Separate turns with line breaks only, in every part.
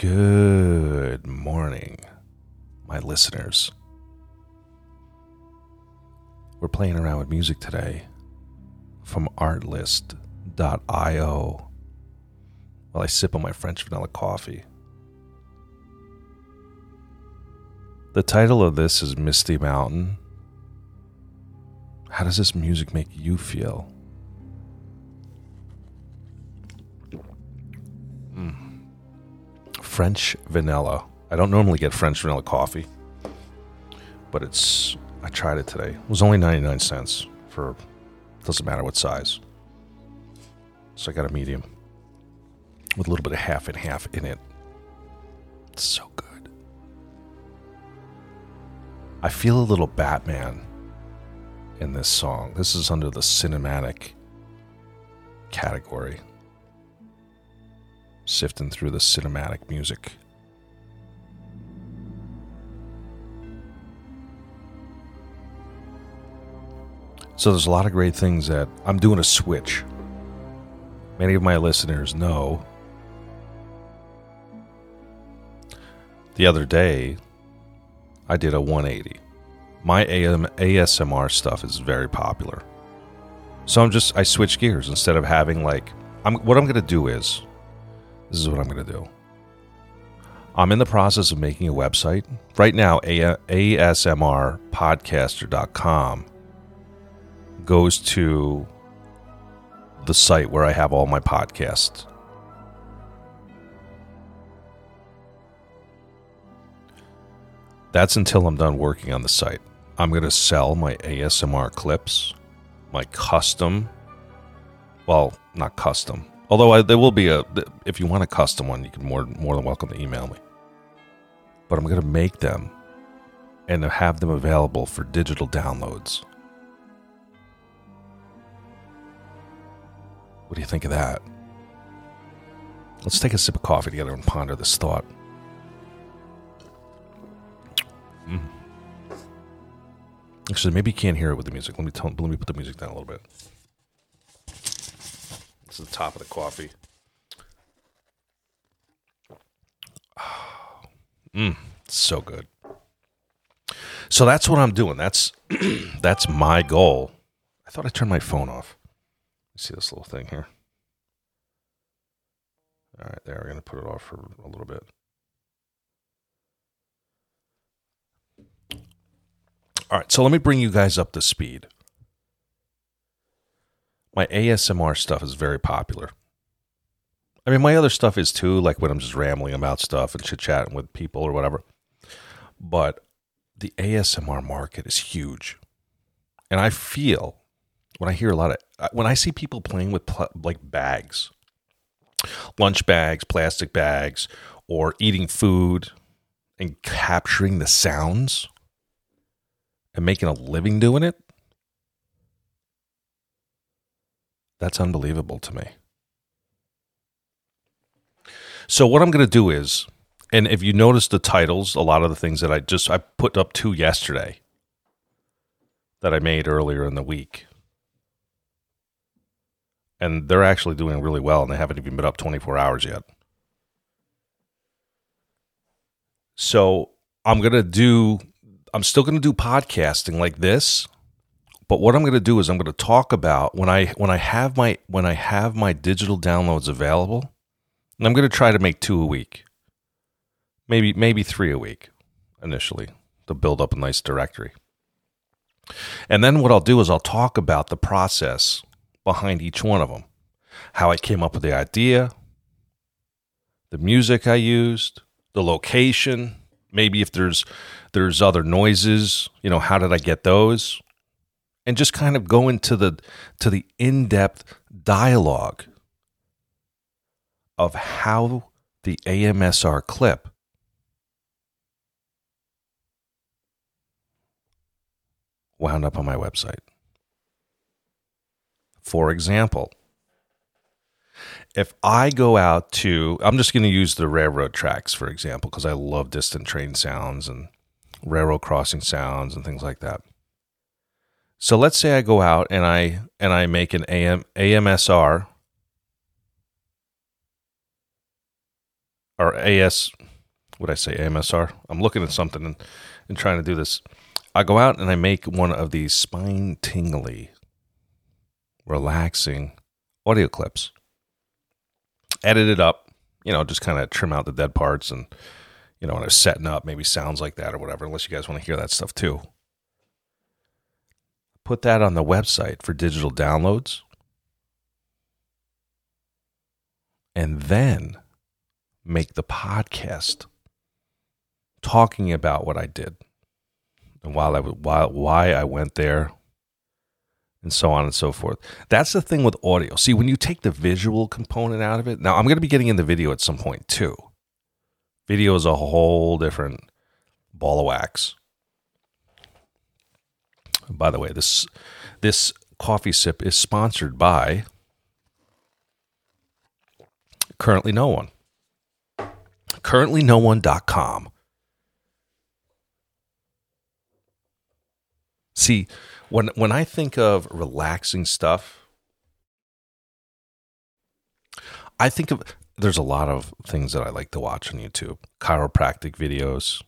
Good morning, my listeners. We're playing around with music today from artlist.io while I sip on my French vanilla coffee. The title of this is Misty Mountain. How does this music make you feel? French vanilla. I don't normally get French vanilla coffee, but it's. I tried it today. It was only 99 cents for. Doesn't matter what size. So I got a medium with a little bit of half and half in it. It's so good. I feel a little Batman in this song. This is under the cinematic category. Sifting through the cinematic music. So there's a lot of great things that I'm doing a switch. Many of my listeners know. The other day, I did a 180. My AM, ASMR stuff is very popular. So I'm just I switch gears instead of having like I'm what I'm going to do is this is what I'm going to do. I'm in the process of making a website. Right now a- asmrpodcaster.com goes to the site where I have all my podcasts. That's until I'm done working on the site. I'm going to sell my ASMR clips, my custom, well, not custom. Although I, there will be a, if you want a custom one, you can more more than welcome to email me. But I'm going to make them and have them available for digital downloads. What do you think of that? Let's take a sip of coffee together and ponder this thought. Mm. Actually, maybe you can't hear it with the music. Let me tell, let me put the music down a little bit. Is the top of the coffee. Mmm, so good. So that's what I'm doing. That's that's my goal. I thought I turned my phone off. See this little thing here. All right, there. We're gonna put it off for a little bit. All right, so let me bring you guys up to speed. My ASMR stuff is very popular. I mean, my other stuff is too, like when I'm just rambling about stuff and chit chatting with people or whatever. But the ASMR market is huge. And I feel when I hear a lot of, when I see people playing with pl- like bags, lunch bags, plastic bags, or eating food and capturing the sounds and making a living doing it, that's unbelievable to me. So what I'm going to do is, and if you notice the titles, a lot of the things that I just I put up two yesterday that I made earlier in the week. And they're actually doing really well and they haven't even been up 24 hours yet. So I'm going to do I'm still going to do podcasting like this, but what I'm going to do is I'm going to talk about when I when I have my when I have my digital downloads available, and I'm going to try to make two a week. Maybe maybe 3 a week initially to build up a nice directory. And then what I'll do is I'll talk about the process behind each one of them. How I came up with the idea, the music I used, the location, maybe if there's there's other noises you know how did i get those and just kind of go into the to the in-depth dialogue of how the amsr clip wound up on my website for example if I go out to, I'm just going to use the railroad tracks, for example, because I love distant train sounds and railroad crossing sounds and things like that. So let's say I go out and I and I make an AM AMSR or AS, what I say, AMSR. I'm looking at something and, and trying to do this. I go out and I make one of these spine tingly, relaxing audio clips. Edit it up, you know, just kind of trim out the dead parts and, you know, when I was setting up, maybe sounds like that or whatever, unless you guys want to hear that stuff too. Put that on the website for digital downloads. And then make the podcast talking about what I did and while I while why I went there and so on and so forth. That's the thing with audio. See, when you take the visual component out of it, now I'm going to be getting into video at some point too. Video is a whole different ball of wax. By the way, this this coffee sip is sponsored by currently no one. Currently no one.com. See, when when I think of relaxing stuff, I think of there's a lot of things that I like to watch on YouTube. Chiropractic videos,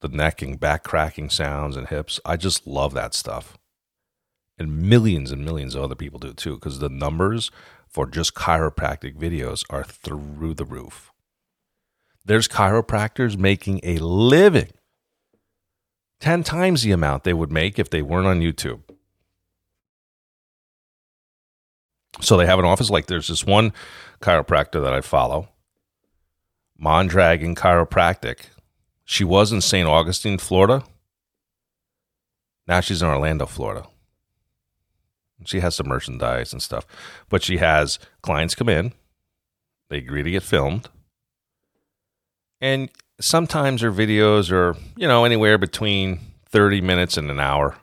the neck and back cracking sounds and hips. I just love that stuff. And millions and millions of other people do too, because the numbers for just chiropractic videos are through the roof. There's chiropractors making a living 10 times the amount they would make if they weren't on YouTube. So they have an office like there's this one chiropractor that I follow, Mondragon Chiropractic. She was in St. Augustine, Florida. Now she's in Orlando, Florida. She has some merchandise and stuff, but she has clients come in, they agree to get filmed, and sometimes her videos are, you know, anywhere between 30 minutes and an hour.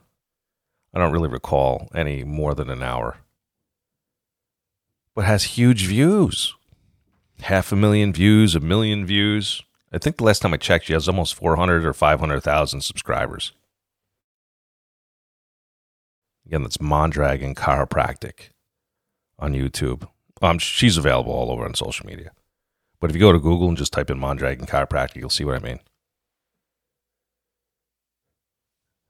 I don't really recall any more than an hour. But has huge views. Half a million views, a million views. I think the last time I checked, she has almost 400 or 500,000 subscribers. Again, that's Mondragon Chiropractic on YouTube. Um, she's available all over on social media. But if you go to Google and just type in Mondragon Chiropractic, you'll see what I mean.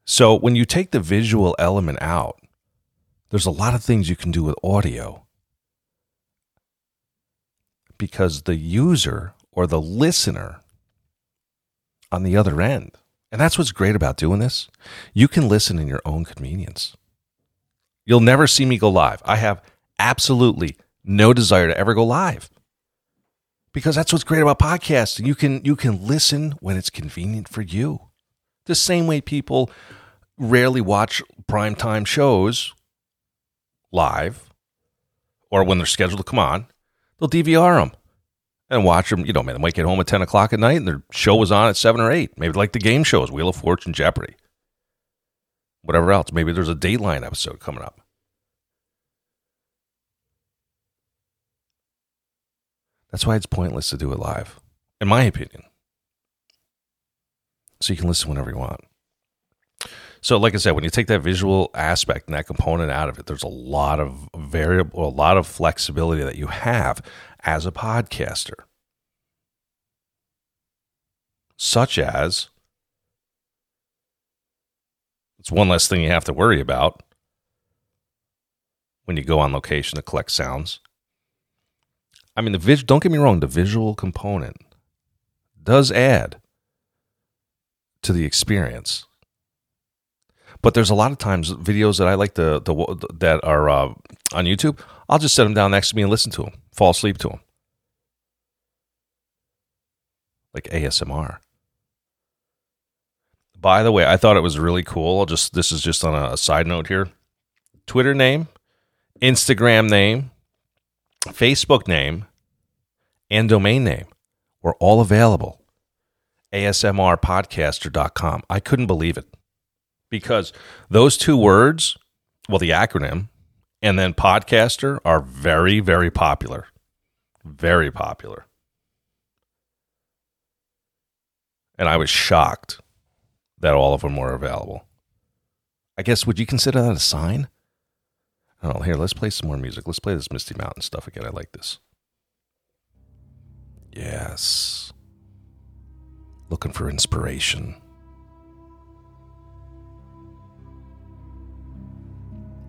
So when you take the visual element out, there's a lot of things you can do with audio because the user or the listener on the other end, and that's what's great about doing this, you can listen in your own convenience. You'll never see me go live. I have absolutely no desire to ever go live because that's what's great about podcasting. You can you can listen when it's convenient for you. The same way people rarely watch primetime shows live or when they're scheduled to come on, they'll DVR them and watch them. You know, man, they might get home at 10 o'clock at night and their show was on at 7 or 8. Maybe like the game shows, Wheel of Fortune, Jeopardy, whatever else. Maybe there's a Dateline episode coming up. That's why it's pointless to do it live, in my opinion. So you can listen whenever you want. So, like I said, when you take that visual aspect and that component out of it, there's a lot of variable, a lot of flexibility that you have as a podcaster. Such as, it's one less thing you have to worry about when you go on location to collect sounds. I mean, the vis- don't get me wrong, the visual component does add to the experience. But there's a lot of times videos that I like to, the that are uh, on YouTube. I'll just set them down next to me and listen to them, fall asleep to them, like ASMR. By the way, I thought it was really cool. I'll just this is just on a, a side note here. Twitter name, Instagram name, Facebook name, and domain name were all available. ASMRpodcaster.com. I couldn't believe it because those two words, well, the acronym and then podcaster are very, very popular. Very popular. And I was shocked that all of them were available. I guess, would you consider that a sign? Oh, here, let's play some more music. Let's play this Misty Mountain stuff again. I like this. Yes. looking for inspiration.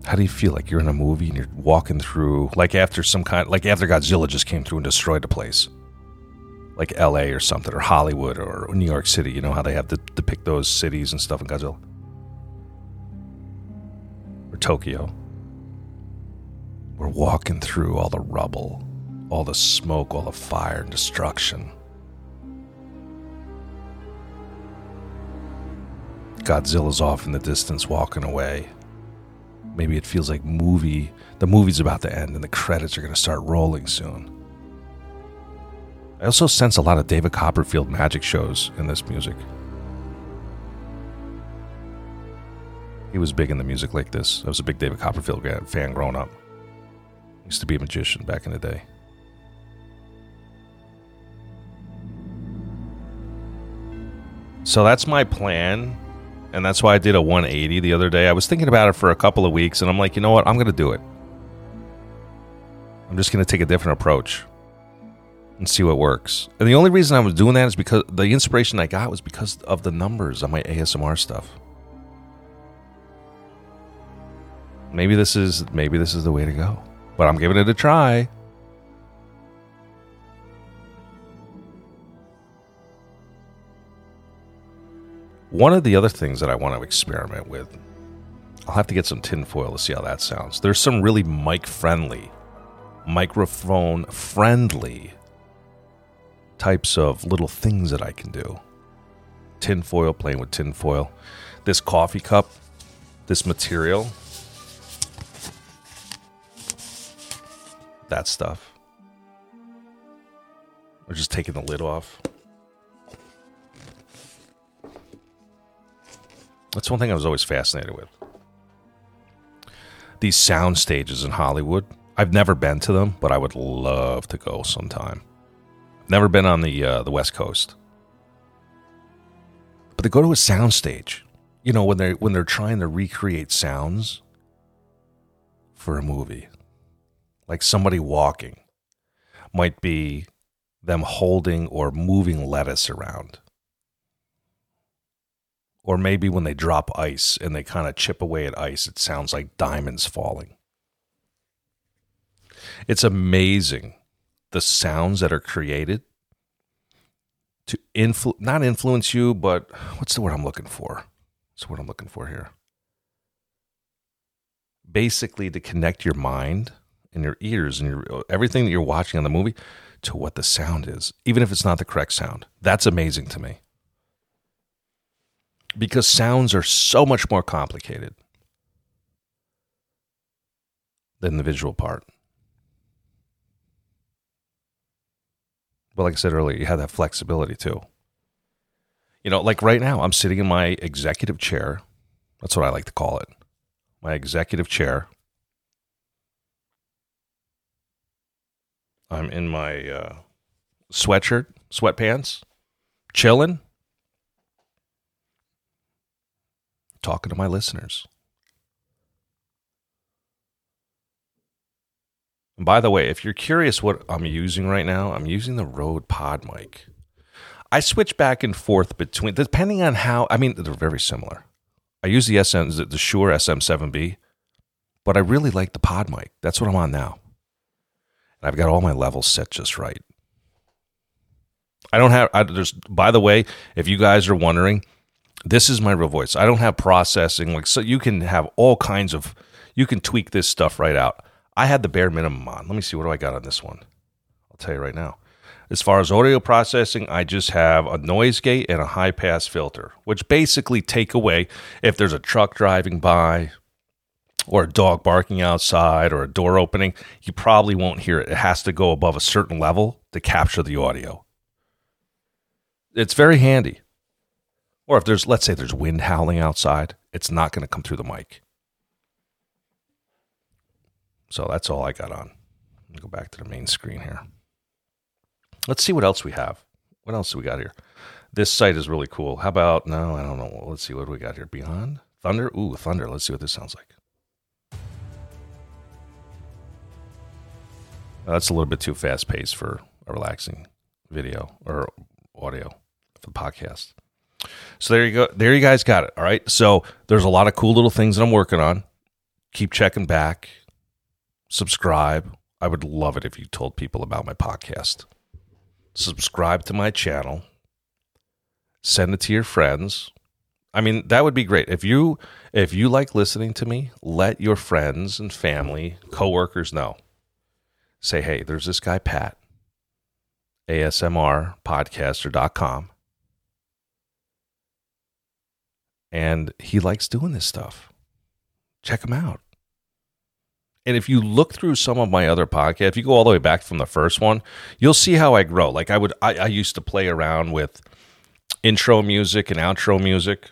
How do you feel like you're in a movie and you're walking through, like after some kind, like after Godzilla just came through and destroyed the place, like L.A. or something, or Hollywood or New York City? You know how they have to depict those cities and stuff in Godzilla, or Tokyo. We're walking through all the rubble, all the smoke, all the fire and destruction. Godzilla's off in the distance walking away. Maybe it feels like movie the movie's about to end and the credits are going to start rolling soon. I also sense a lot of David Copperfield magic shows in this music. He was big in the music like this. I was a big David Copperfield fan growing up. Used to be a magician back in the day. So that's my plan and that's why I did a 180 the other day. I was thinking about it for a couple of weeks, and I'm like, you know what? I'm going to do it. I'm just going to take a different approach and see what works. And the only reason I was doing that is because the inspiration I got was because of the numbers on my ASMR stuff. Maybe this is maybe this is the way to go. But I'm giving it a try. One of the other things that I want to experiment with, I'll have to get some tinfoil to see how that sounds. There's some really mic friendly, microphone friendly types of little things that I can do. Tinfoil, playing with tinfoil. This coffee cup, this material, that stuff. Or just taking the lid off. That's one thing I was always fascinated with. These sound stages in Hollywood. I've never been to them, but I would love to go sometime. Never been on the uh, the West Coast, but they go to a sound stage, you know, when they when they're trying to recreate sounds for a movie, like somebody walking, might be them holding or moving lettuce around or maybe when they drop ice and they kind of chip away at ice, it sounds like diamonds falling. It's amazing the sounds that are created to influ- not influence you, but what's the word I'm looking for? What's the word I'm looking for here? Basically, to connect your mind and your ears and your everything that you're watching on the movie to what the sound is, even if it's not the correct sound. That's amazing to me because sounds are so much more complicated than the visual part. But like I said earlier, you have that flexibility too. You know, like right now, I'm sitting in my executive chair. That's what I like to call it my executive chair. I'm in my uh, sweatshirt, sweatpants, chilling. Talking to my listeners. And by the way, if you're curious what I'm using right now, I'm using the Rode Pod mic. I switch back and forth between, depending on how, I mean, they're very similar. I use the SM, the Shure SM7B, but I really like the Pod mic. That's what I'm on now. And I've got all my levels set just right. I don't have, I, there's, by the way, if you guys are wondering, this is my real voice. I don't have processing like so you can have all kinds of you can tweak this stuff right out. I had the bare minimum on. Let me see what do I got on this one. I'll tell you right now. As far as audio processing, I just have a noise gate and a high pass filter, which basically take away if there's a truck driving by or a dog barking outside or a door opening, you probably won't hear it. It has to go above a certain level to capture the audio. It's very handy. Or if there's, let's say there's wind howling outside, it's not going to come through the mic. So that's all I got on. Let me go back to the main screen here. Let's see what else we have. What else do we got here? This site is really cool. How about, no, I don't know. Let's see what we got here. Beyond Thunder? Ooh, Thunder. Let's see what this sounds like. Oh, that's a little bit too fast paced for a relaxing video or audio for the podcast. So there you go. There you guys got it. All right. So there's a lot of cool little things that I'm working on. Keep checking back. Subscribe. I would love it if you told people about my podcast. Subscribe to my channel. Send it to your friends. I mean, that would be great. If you if you like listening to me, let your friends and family, coworkers know. Say, "Hey, there's this guy Pat, asmrpodcaster.com, and he likes doing this stuff. Check him out." And if you look through some of my other podcasts, if you go all the way back from the first one, you'll see how I grow. Like I would, I, I used to play around with intro music and outro music.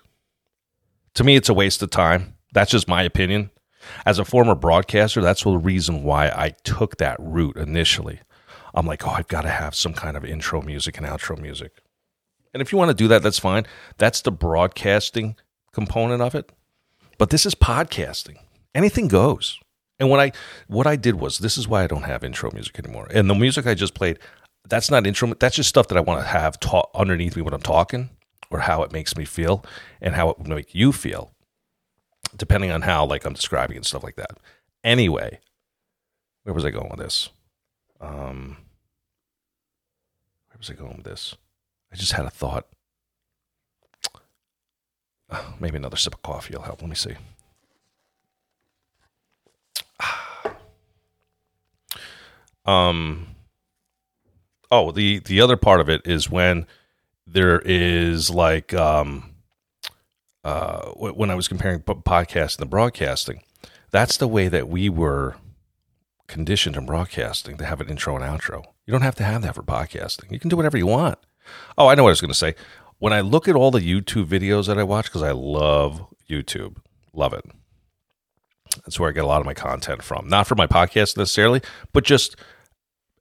To me, it's a waste of time. That's just my opinion. As a former broadcaster, that's the reason why I took that route initially. I'm like, oh, I've got to have some kind of intro music and outro music. And if you want to do that, that's fine. That's the broadcasting component of it. But this is podcasting. Anything goes. And what I what I did was this is why I don't have intro music anymore. And the music I just played, that's not intro. That's just stuff that I want to have ta- underneath me when I'm talking, or how it makes me feel, and how it would make you feel, depending on how like I'm describing and stuff like that. Anyway, where was I going with this? Um, where was I going with this? I just had a thought. Maybe another sip of coffee will help. Let me see. Um, oh, the the other part of it is when there is like um, uh, when I was comparing podcasting and broadcasting, that's the way that we were conditioned in broadcasting to have an intro and outro. You don't have to have that for podcasting. You can do whatever you want. Oh, I know what I was going to say. When I look at all the YouTube videos that I watch, because I love YouTube, love it. That's where I get a lot of my content from. Not for my podcast necessarily, but just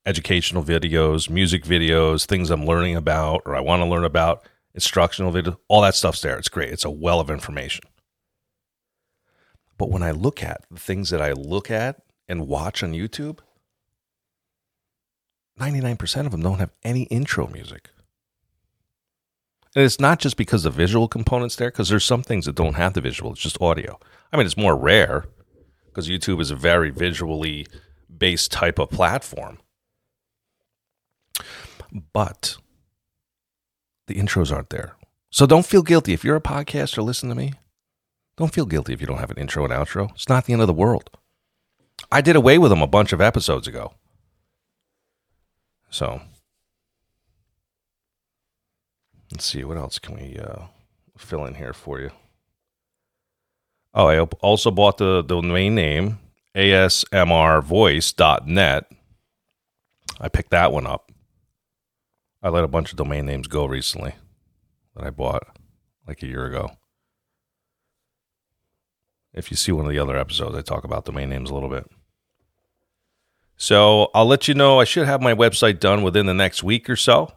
educational videos, music videos, things I'm learning about or I want to learn about, instructional videos, all that stuff's there. It's great. It's a well of information. But when I look at the things that I look at and watch on YouTube, 99% of them don't have any intro music. And it's not just because the visual components there, because there's some things that don't have the visual, it's just audio. I mean, it's more rare because YouTube is a very visually based type of platform. But the intros aren't there. So don't feel guilty. If you're a podcaster, listen to me. Don't feel guilty if you don't have an intro and outro. It's not the end of the world. I did away with them a bunch of episodes ago. So let's see. What else can we uh, fill in here for you? Oh, I also bought the, the domain name asmrvoice.net. I picked that one up. I let a bunch of domain names go recently that I bought like a year ago. If you see one of the other episodes, I talk about domain names a little bit. So I'll let you know. I should have my website done within the next week or so.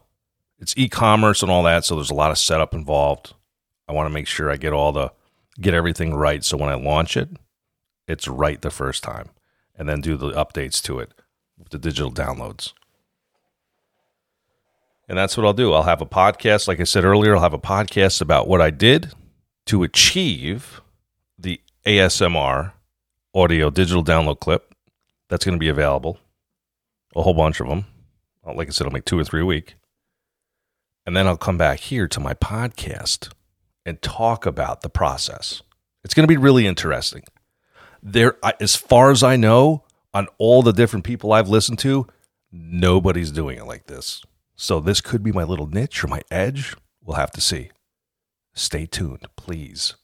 It's e-commerce and all that, so there's a lot of setup involved. I want to make sure I get all the get everything right so when I launch it, it's right the first time, and then do the updates to it with the digital downloads. And that's what I'll do. I'll have a podcast. Like I said earlier, I'll have a podcast about what I did to achieve the ASMR audio digital download clip. That's going to be available. A whole bunch of them. Like I said, I'll make two or three a week. And then I'll come back here to my podcast and talk about the process. It's going to be really interesting. There, as far as I know, on all the different people I've listened to, nobody's doing it like this. So this could be my little niche or my edge. We'll have to see. Stay tuned, please.